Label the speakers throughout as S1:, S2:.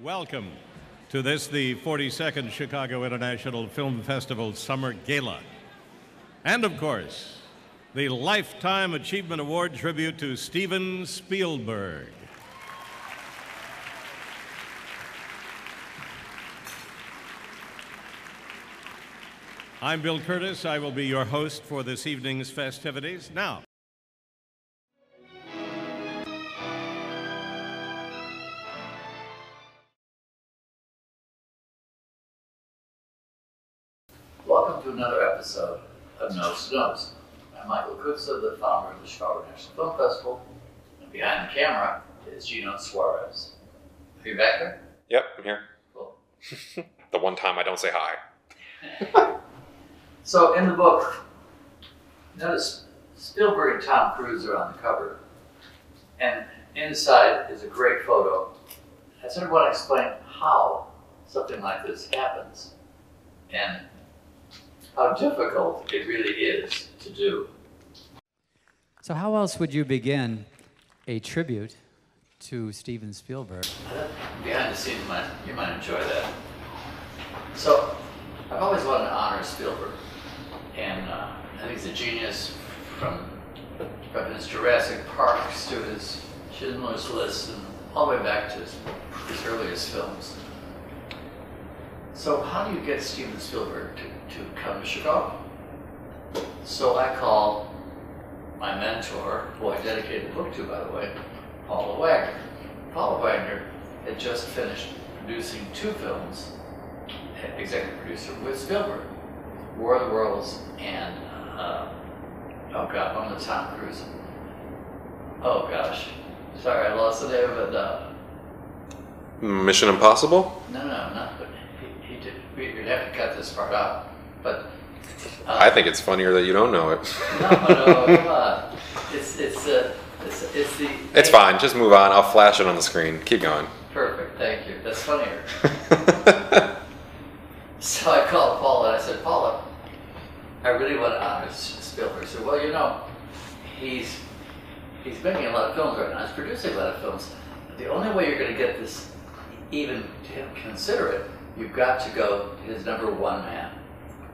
S1: Welcome to this, the 42nd Chicago International Film Festival Summer Gala. And of course, the Lifetime Achievement Award tribute to Steven Spielberg. I'm Bill Kurtis. I will be your host for this evening's festivities. Now,
S2: Welcome to another episode of Nose to Nose. I'm Michael Kutza, the founder of the Chicago National Film Festival, and behind the camera is Gino Suarez. Are you back there?
S3: Yep, I'm here.
S2: Cool.
S3: The one time I don't say hi.
S2: So in the book, notice Spielberg and Tom Cruise are on the cover, and inside is a great photo. I sort of want to explain how something like this happens, and how difficult it really is to do.
S4: So, how else would you begin a tribute to Steven Spielberg?
S2: behind the scenes, you might, you might enjoy that. So, I've always wanted to honor Spielberg, and uh, I think he's a genius from, from his Jurassic Parks to his Schindler's List, and all the way back to his, his earliest films. So, how do you get Steven Spielberg to, to come to Chicago? So, I call my mentor, who I dedicated the book to, by the way, Paula Wagner. Paula Wagner had just finished producing two films, executive producer with Spielberg, War of the Worlds and, uh, oh god, one with Tom Cruise. Oh gosh, sorry, I lost the name of it. Uh,
S3: Mission Impossible?
S2: no, no, not, but he, he did, we, we'd have to cut this part out, but. uh,
S3: I think it's funnier that you don't know it.
S2: No, no, come on. It's, it's, uh, it's, it's the.
S3: It's fine, just move on. I'll flash it on the screen. Keep going.
S2: Perfect, thank you. That's funnier. So I called Paula and I said, Paula, I really want to honor Spielberg. She said, well, you know, he's he's making a lot of films right now. He's producing a lot of films. The only way you're going to get this, even to consider it, you've got to go his number one man.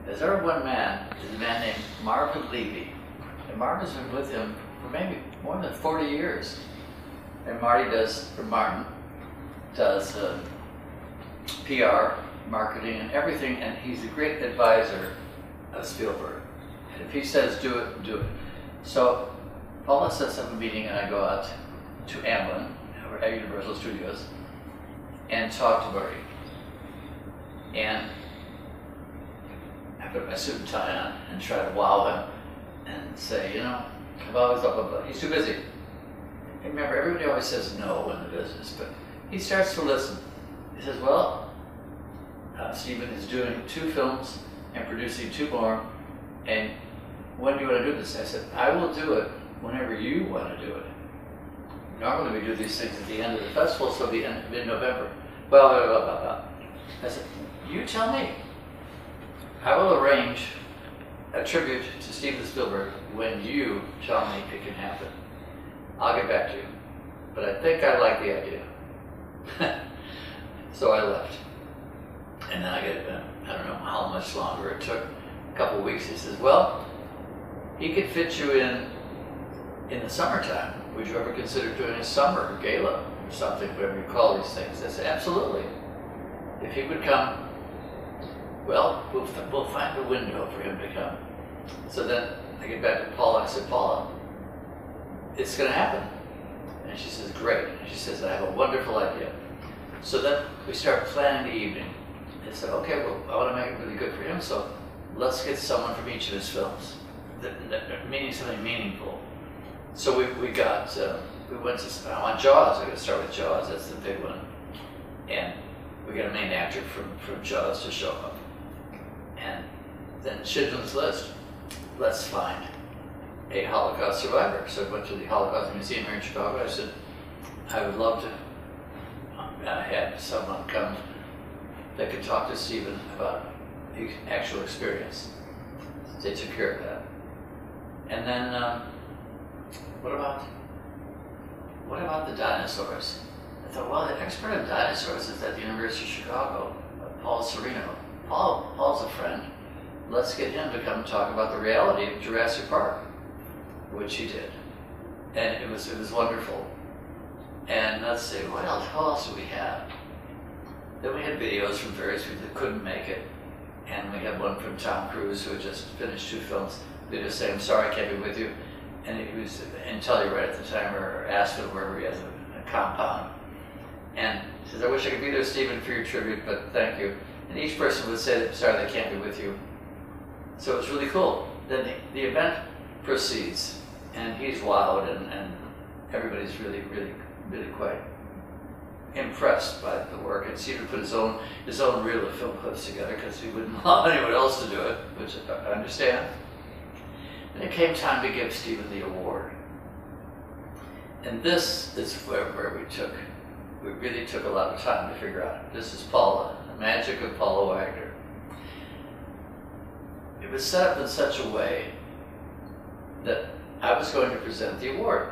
S2: His number one man is a man named Marvin Levy. And Marvin's been with him for maybe more than 40 years. And Marty does, or Martin, does uh, PR, marketing, and everything, and he's a great advisor of Spielberg. And if he says do it, do it. So Paula sets up a meeting, and I go out to Amblin, or at Universal Studios, and talk to Marty. And I put my suit and tie on and try to wow him and say, you know, I've always blah, blah, blah. He's too busy. And remember, everybody always says no in the business, but he starts to listen. He says, well, uh, Steven is doing two films and producing two more, and when do you want to do this? I said, I will do it whenever you want to do it. Normally we do these things at the end of the festival, so it'll be in mid-November. Well, blah, blah, blah, blah. I said, you tell me. I will arrange a tribute to Steven Spielberg when you tell me it can happen. I'll get back to you. But I think I like the idea. so I left. And then I get, uh, I don't know how much longer it took, a couple weeks. He says, well, he could fit you in in the summertime. Would you ever consider doing a summer gala or something, whatever you call these things? I said, absolutely. If he would come, well, we'll, we'll find a window for him to come. So then I get back to Paula. I said, Paula, it's going to happen. And she says, great. And she says, I have a wonderful idea. So then we start planning the evening. And said, okay, well, I want to make it really good for him, so let's get someone from each of his films, that, that, that- meaning something meaningful. So we, we got, uh, we went to, I want Jaws, I gotta start with Jaws, that's the big one. And we got a main actor from, from Jaws to show up. Then Schindler's List, let's find a Holocaust survivor. So I went to the Holocaust Museum here in Chicago. I said, I would love to uh, have someone come that could talk to Steven about the actual experience. They took care of that. And then, um, what about what about the dinosaurs? I thought, well, the expert on dinosaurs is at the University of Chicago, Paul Sereno. Paul, Paul's a friend. Let's get him to come talk about the reality of Jurassic Park, which he did, and it was it was wonderful. And let's see, what else? What else do we have? Then we had videos from various people that couldn't make it, and we had one from Tom Cruise who had just finished two films. They just saying, "I'm sorry, I can't be with you," and he was in Telluride at the time, or Aspen, wherever he has a, a compound. And he says, "I wish I could be there, Steven, for your tribute, but thank you." And each person would say, "Sorry, they can't be with you." So it's really cool. Then the, the event proceeds, and he's wowed, and, and everybody's really, really, really quite impressed by the work. And Steven put his own his own reel of film clips together because he wouldn't allow anyone else to do it, which I understand. And it came time to give Steven the award. And this is where, where we took, we really took a lot of time to figure out. This is Paula, the magic of Paula Wagner. It was set up in such a way that I was going to present the award.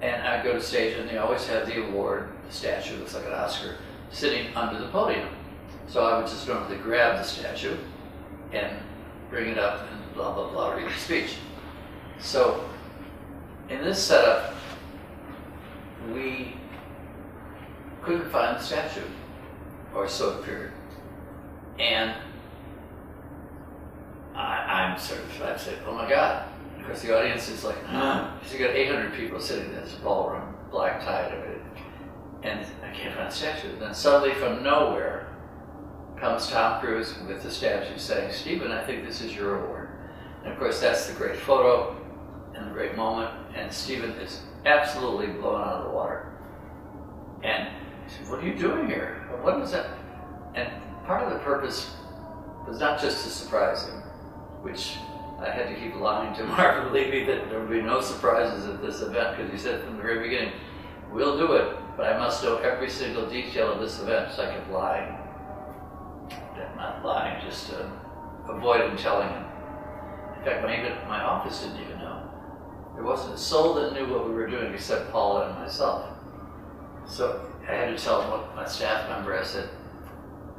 S2: And I'd go to stage and they always have the award, the statue looks like an Oscar, sitting under the podium. So I would just normally grab the statue and bring it up and blah, blah, blah, read the speech. So in this setup, we couldn't find the statue, or so it appeared. And I, I'm sort of, I said, oh my God. Of course, the audience is like, huh? Because you got 800 people sitting in this ballroom, black tie to it, and I can't find the statue. Then suddenly, from nowhere, comes Tom Cruise with the statue saying, Steven, I think this is your award. And of course, that's the great photo and the great moment, and Steven is absolutely blown out of the water. And he said, What are you doing here? What was that? And part of the purpose was not just to surprise him, which I had to keep lying to Marvin Levy that there would be no surprises at this event because he said from the very beginning, we'll do it, but I must know every single detail of this event. So I kept lying. Not lying, just uh, avoiding telling him. In fact, my, even, my office didn't even know. There wasn't a soul that knew what we were doing except Paula and myself. So I had to tell my staff member, I said,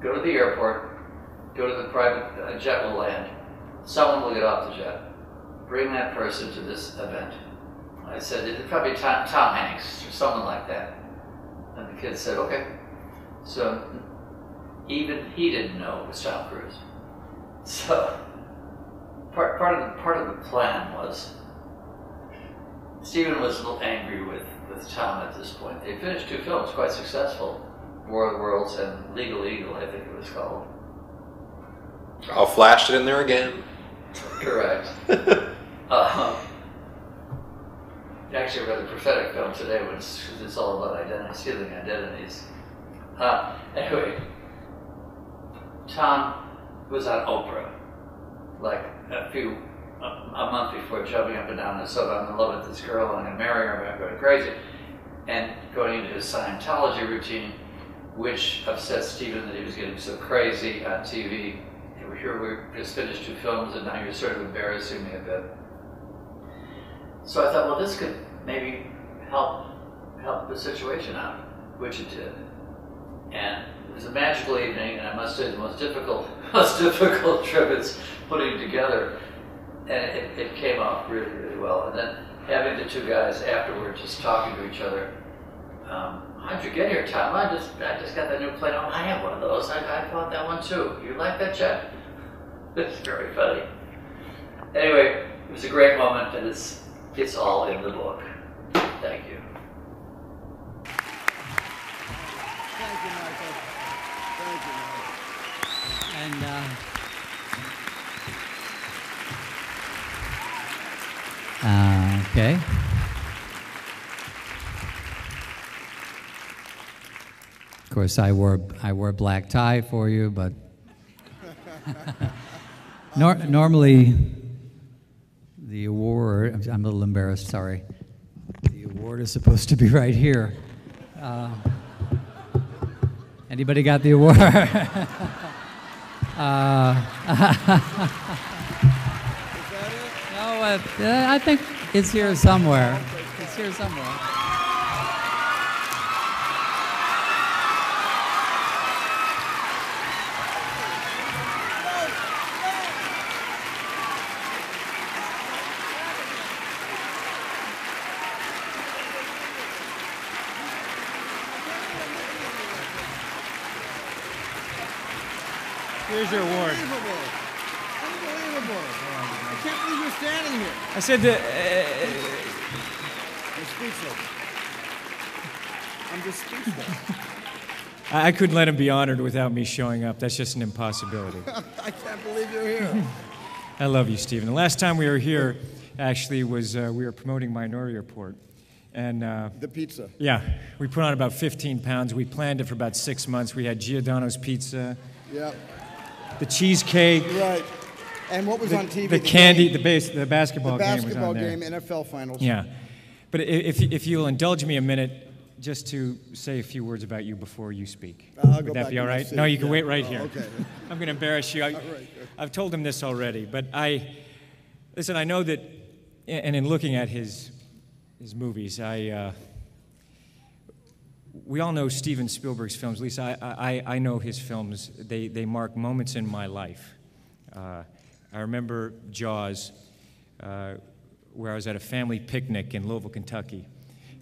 S2: go to the airport, go to the private uh, jet will land, someone will get off the jet, bring that person to this event. I said, it'd probably Tom, Tom Hanks or someone like that. And the kid said, okay. So even he didn't know it was Tom Cruise. So part, part, of the, part of the plan was Steven was a little angry with, with Tom at this point. They finished two films, quite successful. War of the Worlds and Legal Eagle, I think it was called.
S3: Oh, I'll flash it in there again.
S2: Correct. uh, actually, I read a prophetic film today, which is it's all about identity, stealing identities. Uh, anyway, Tom was on Oprah, like a few a, a month before jumping up and down and sofa. I'm in love with this girl, and I'm gonna marry her. I'm going crazy, and going into his Scientology routine, which upset Steven that he was getting so crazy on TV. Here we just finished two films, and now you're sort of embarrassing me a bit. So I thought, well, this could maybe help help the situation out, which it did. And it was a magical evening, and I must say the most difficult, most difficult trip it's putting together. And it, it came off really, really well. And then having the two guys afterward just talking to each other. Um, How'd you get here, Tom? I just, I just got that new plane. Oh, I have one of those. I, I bought that one too. You like that jet? It's very funny. Anyway, it was a great moment, and it's, it's all in the book. Thank you.
S5: Thank you, Michael. Thank you, Michael.
S4: And uh, uh, okay. Of course, I wore I wore black tie for you, but nor- normally the award. I'm a little embarrassed. Sorry. The award is supposed to be right here. Uh, Anybody got the award? uh, no, uh, I think it's here somewhere. It's here somewhere.
S6: Here's your award.
S5: Unbelievable. Unbelievable. I can't believe you're standing here.
S6: I said that. Uh,
S5: I'm speechless. I'm just speechless.
S6: I I couldn't let him be honored without me showing up. That's just an impossibility.
S5: I can't believe you're here.
S6: I love you, Steven. The last time we were here, actually, was uh, we were promoting Minority Report, and uh,
S5: The pizza.
S6: yeah, we put on about 15 pounds. We planned it for about six months. We had Giordano's pizza,
S5: Yeah.
S6: The cheesecake,
S5: Right. And what was
S6: the,
S5: on TV?
S6: the candy, the base, the basketball,
S5: the
S6: game was
S5: basketball
S6: on there.
S5: game, NFL finals.
S6: Yeah, but if if you'll indulge me a minute. Just to say a few words about you before you speak.
S5: I'll
S6: Would
S5: go
S6: that
S5: back
S6: be all right? No, you can
S5: Yeah.
S6: wait right
S5: Oh,
S6: here.
S5: okay.
S6: I'm going to embarrass you. I, I've told him this already, but I listen. I know that, and in looking at his his movies, I uh, we all know Steven Spielberg's films. At least I, I, I know his films. They they mark moments in my life. Uh, I remember Jaws, uh, where I was at a family picnic in Louisville, Kentucky,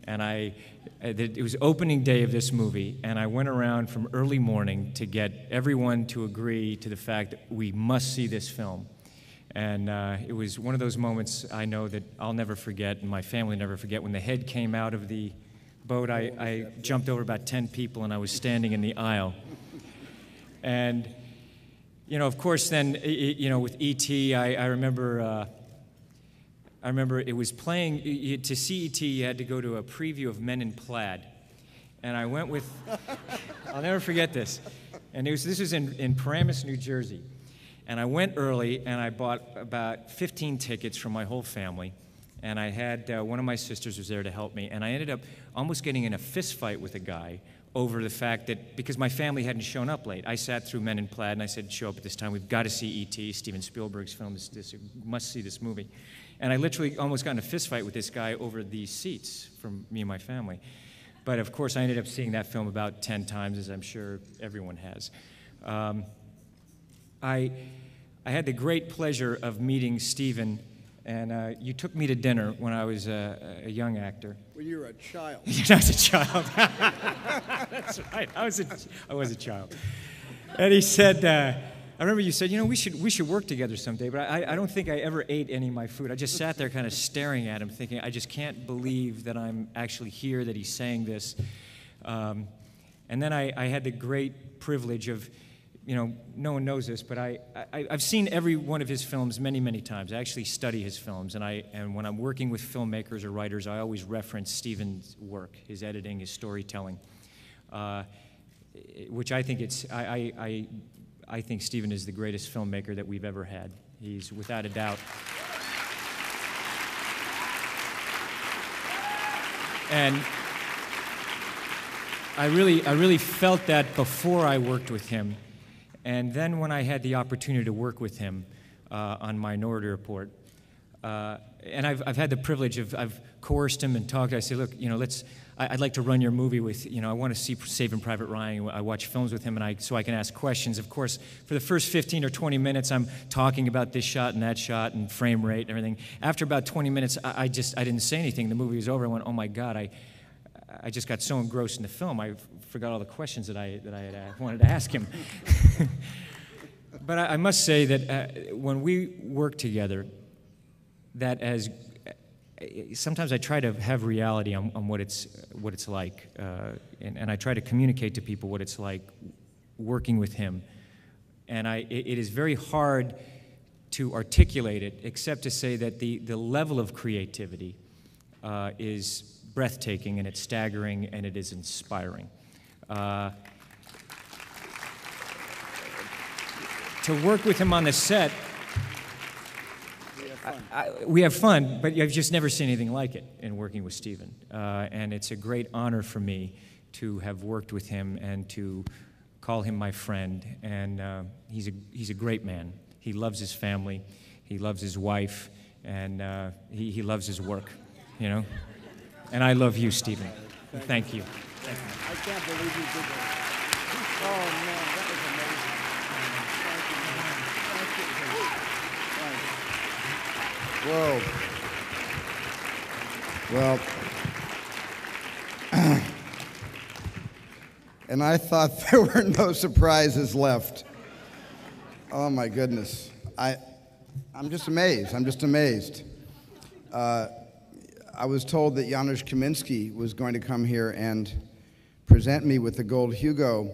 S6: and I. uh, It was opening day of this movie, and I went around from early morning to get everyone to agree to the fact that we must see this film. And uh, it was one of those moments I know that I'll never forget, and my family never forget. When the head came out of the boat, I, I jumped over about 10 people, and I was standing in the aisle. And, you know, of course, then, you know, with E.T., I, I remember. Uh, I remember it was playing, to see E.T., you had to go to a preview of Men in Plaid. And I went with, I'll never forget this. And was, this was in, in Paramus, New Jersey. And I went early and I bought about 15 tickets for my whole family. And I had uh, one of my sisters was there to help me. And I ended up almost getting in a fist fight with a guy over the fact that because my family hadn't shown up late, I sat through Men in Plaid and I said, "Show up at this time. We've got to see E.T. Steven Spielberg's film. This, must see this movie." And I literally almost got in a fist fight with this guy over these seats from me and my family. But of course, I ended up seeing that film about 10 times, as I'm sure everyone has. Um, I, I had the great pleasure of meeting Steven, and uh, you took me to dinner when I was a, a young actor.
S5: When you were a child.
S6: I was a child. That's right. I was a, I was a child. And he said, uh, I remember you said, you know, we should, we should work together someday, but I, I don't think I ever ate any of my food. I just sat there kind of staring at him, thinking, I just can't believe that I'm actually here, that he's saying this. Um, and then I, I had the great privilege of, you know, no one knows this, but I, I, I've seen every one of his films many, many times. I actually study his films, and, I, and when I'm working with filmmakers or writers, I always reference Steven's work, his editing, his storytelling, uh, which I think it's, I, I, I, I think Steven is the greatest filmmaker that we've ever had. He's without a doubt. And I really, I really felt that before I worked with him. And then when I had the opportunity to work with him uh, on Minority Report, uh, and I've, I've had the privilege of, I've coerced him and talked. I say, look, you know, let's, I, I'd like to run your movie with, you know, I want to see Saving Private Ryan. I watch films with him and I, so I can ask questions. Of course, for the first 15 or 20 minutes, I'm talking about this shot and that shot and frame rate and everything. After about 20 minutes, I, I just, I didn't say anything. The movie was over. I went, oh my God, I, I just got so engrossed in the film, I forgot all the questions that I, that I had, uh, wanted to ask him. but I, I must say that uh, when we work together, that as sometimes I try to have reality on, on what it's what it's like, uh, and, and I try to communicate to people what it's like working with him. And I, it, it is very hard to articulate it, except to say that the, the level of creativity uh, is breathtaking and it's staggering and it is inspiring. Uh, to work with him on the set, I, I, we have fun, but I've just never seen anything like it in working with Steven. Uh, and it's a great honor for me to have worked with him and to call him my friend. And uh, he's, a, he's a great man. He loves his family, he loves his wife, and uh, he, he loves his work, you know? And I love you, Steven. Thank you. Thank you.
S5: I can't believe you did that. Oh, man, that was amazing. Thank you, man. Thank you. Whoa. Well, and I thought there were no surprises left. Oh my goodness. I, I'm just amazed. I'm just amazed. Uh, I was told that Janusz Kaminski was going to come here and present me with the Gold Hugo,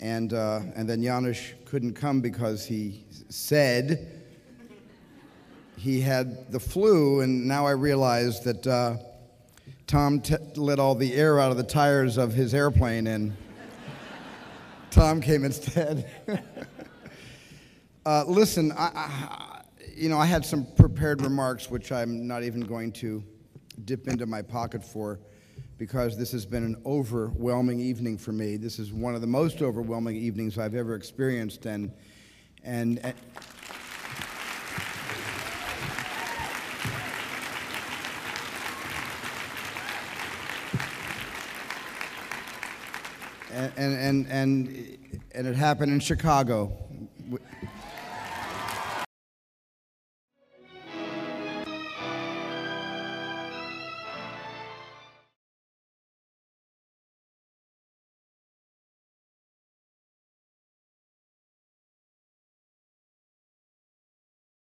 S5: and, uh, and then Janusz couldn't come because he said he had the flu, and now I realize that uh, Tom t- let all the air out of the tires of his airplane, and Tom came instead. Uh, listen, I, I, you know, I had some prepared remarks, which I'm not even going to dip into my pocket for, because this has been an overwhelming evening for me. This is one of the most overwhelming evenings I've ever experienced, and and. and and, and, and, and it happened in Chicago.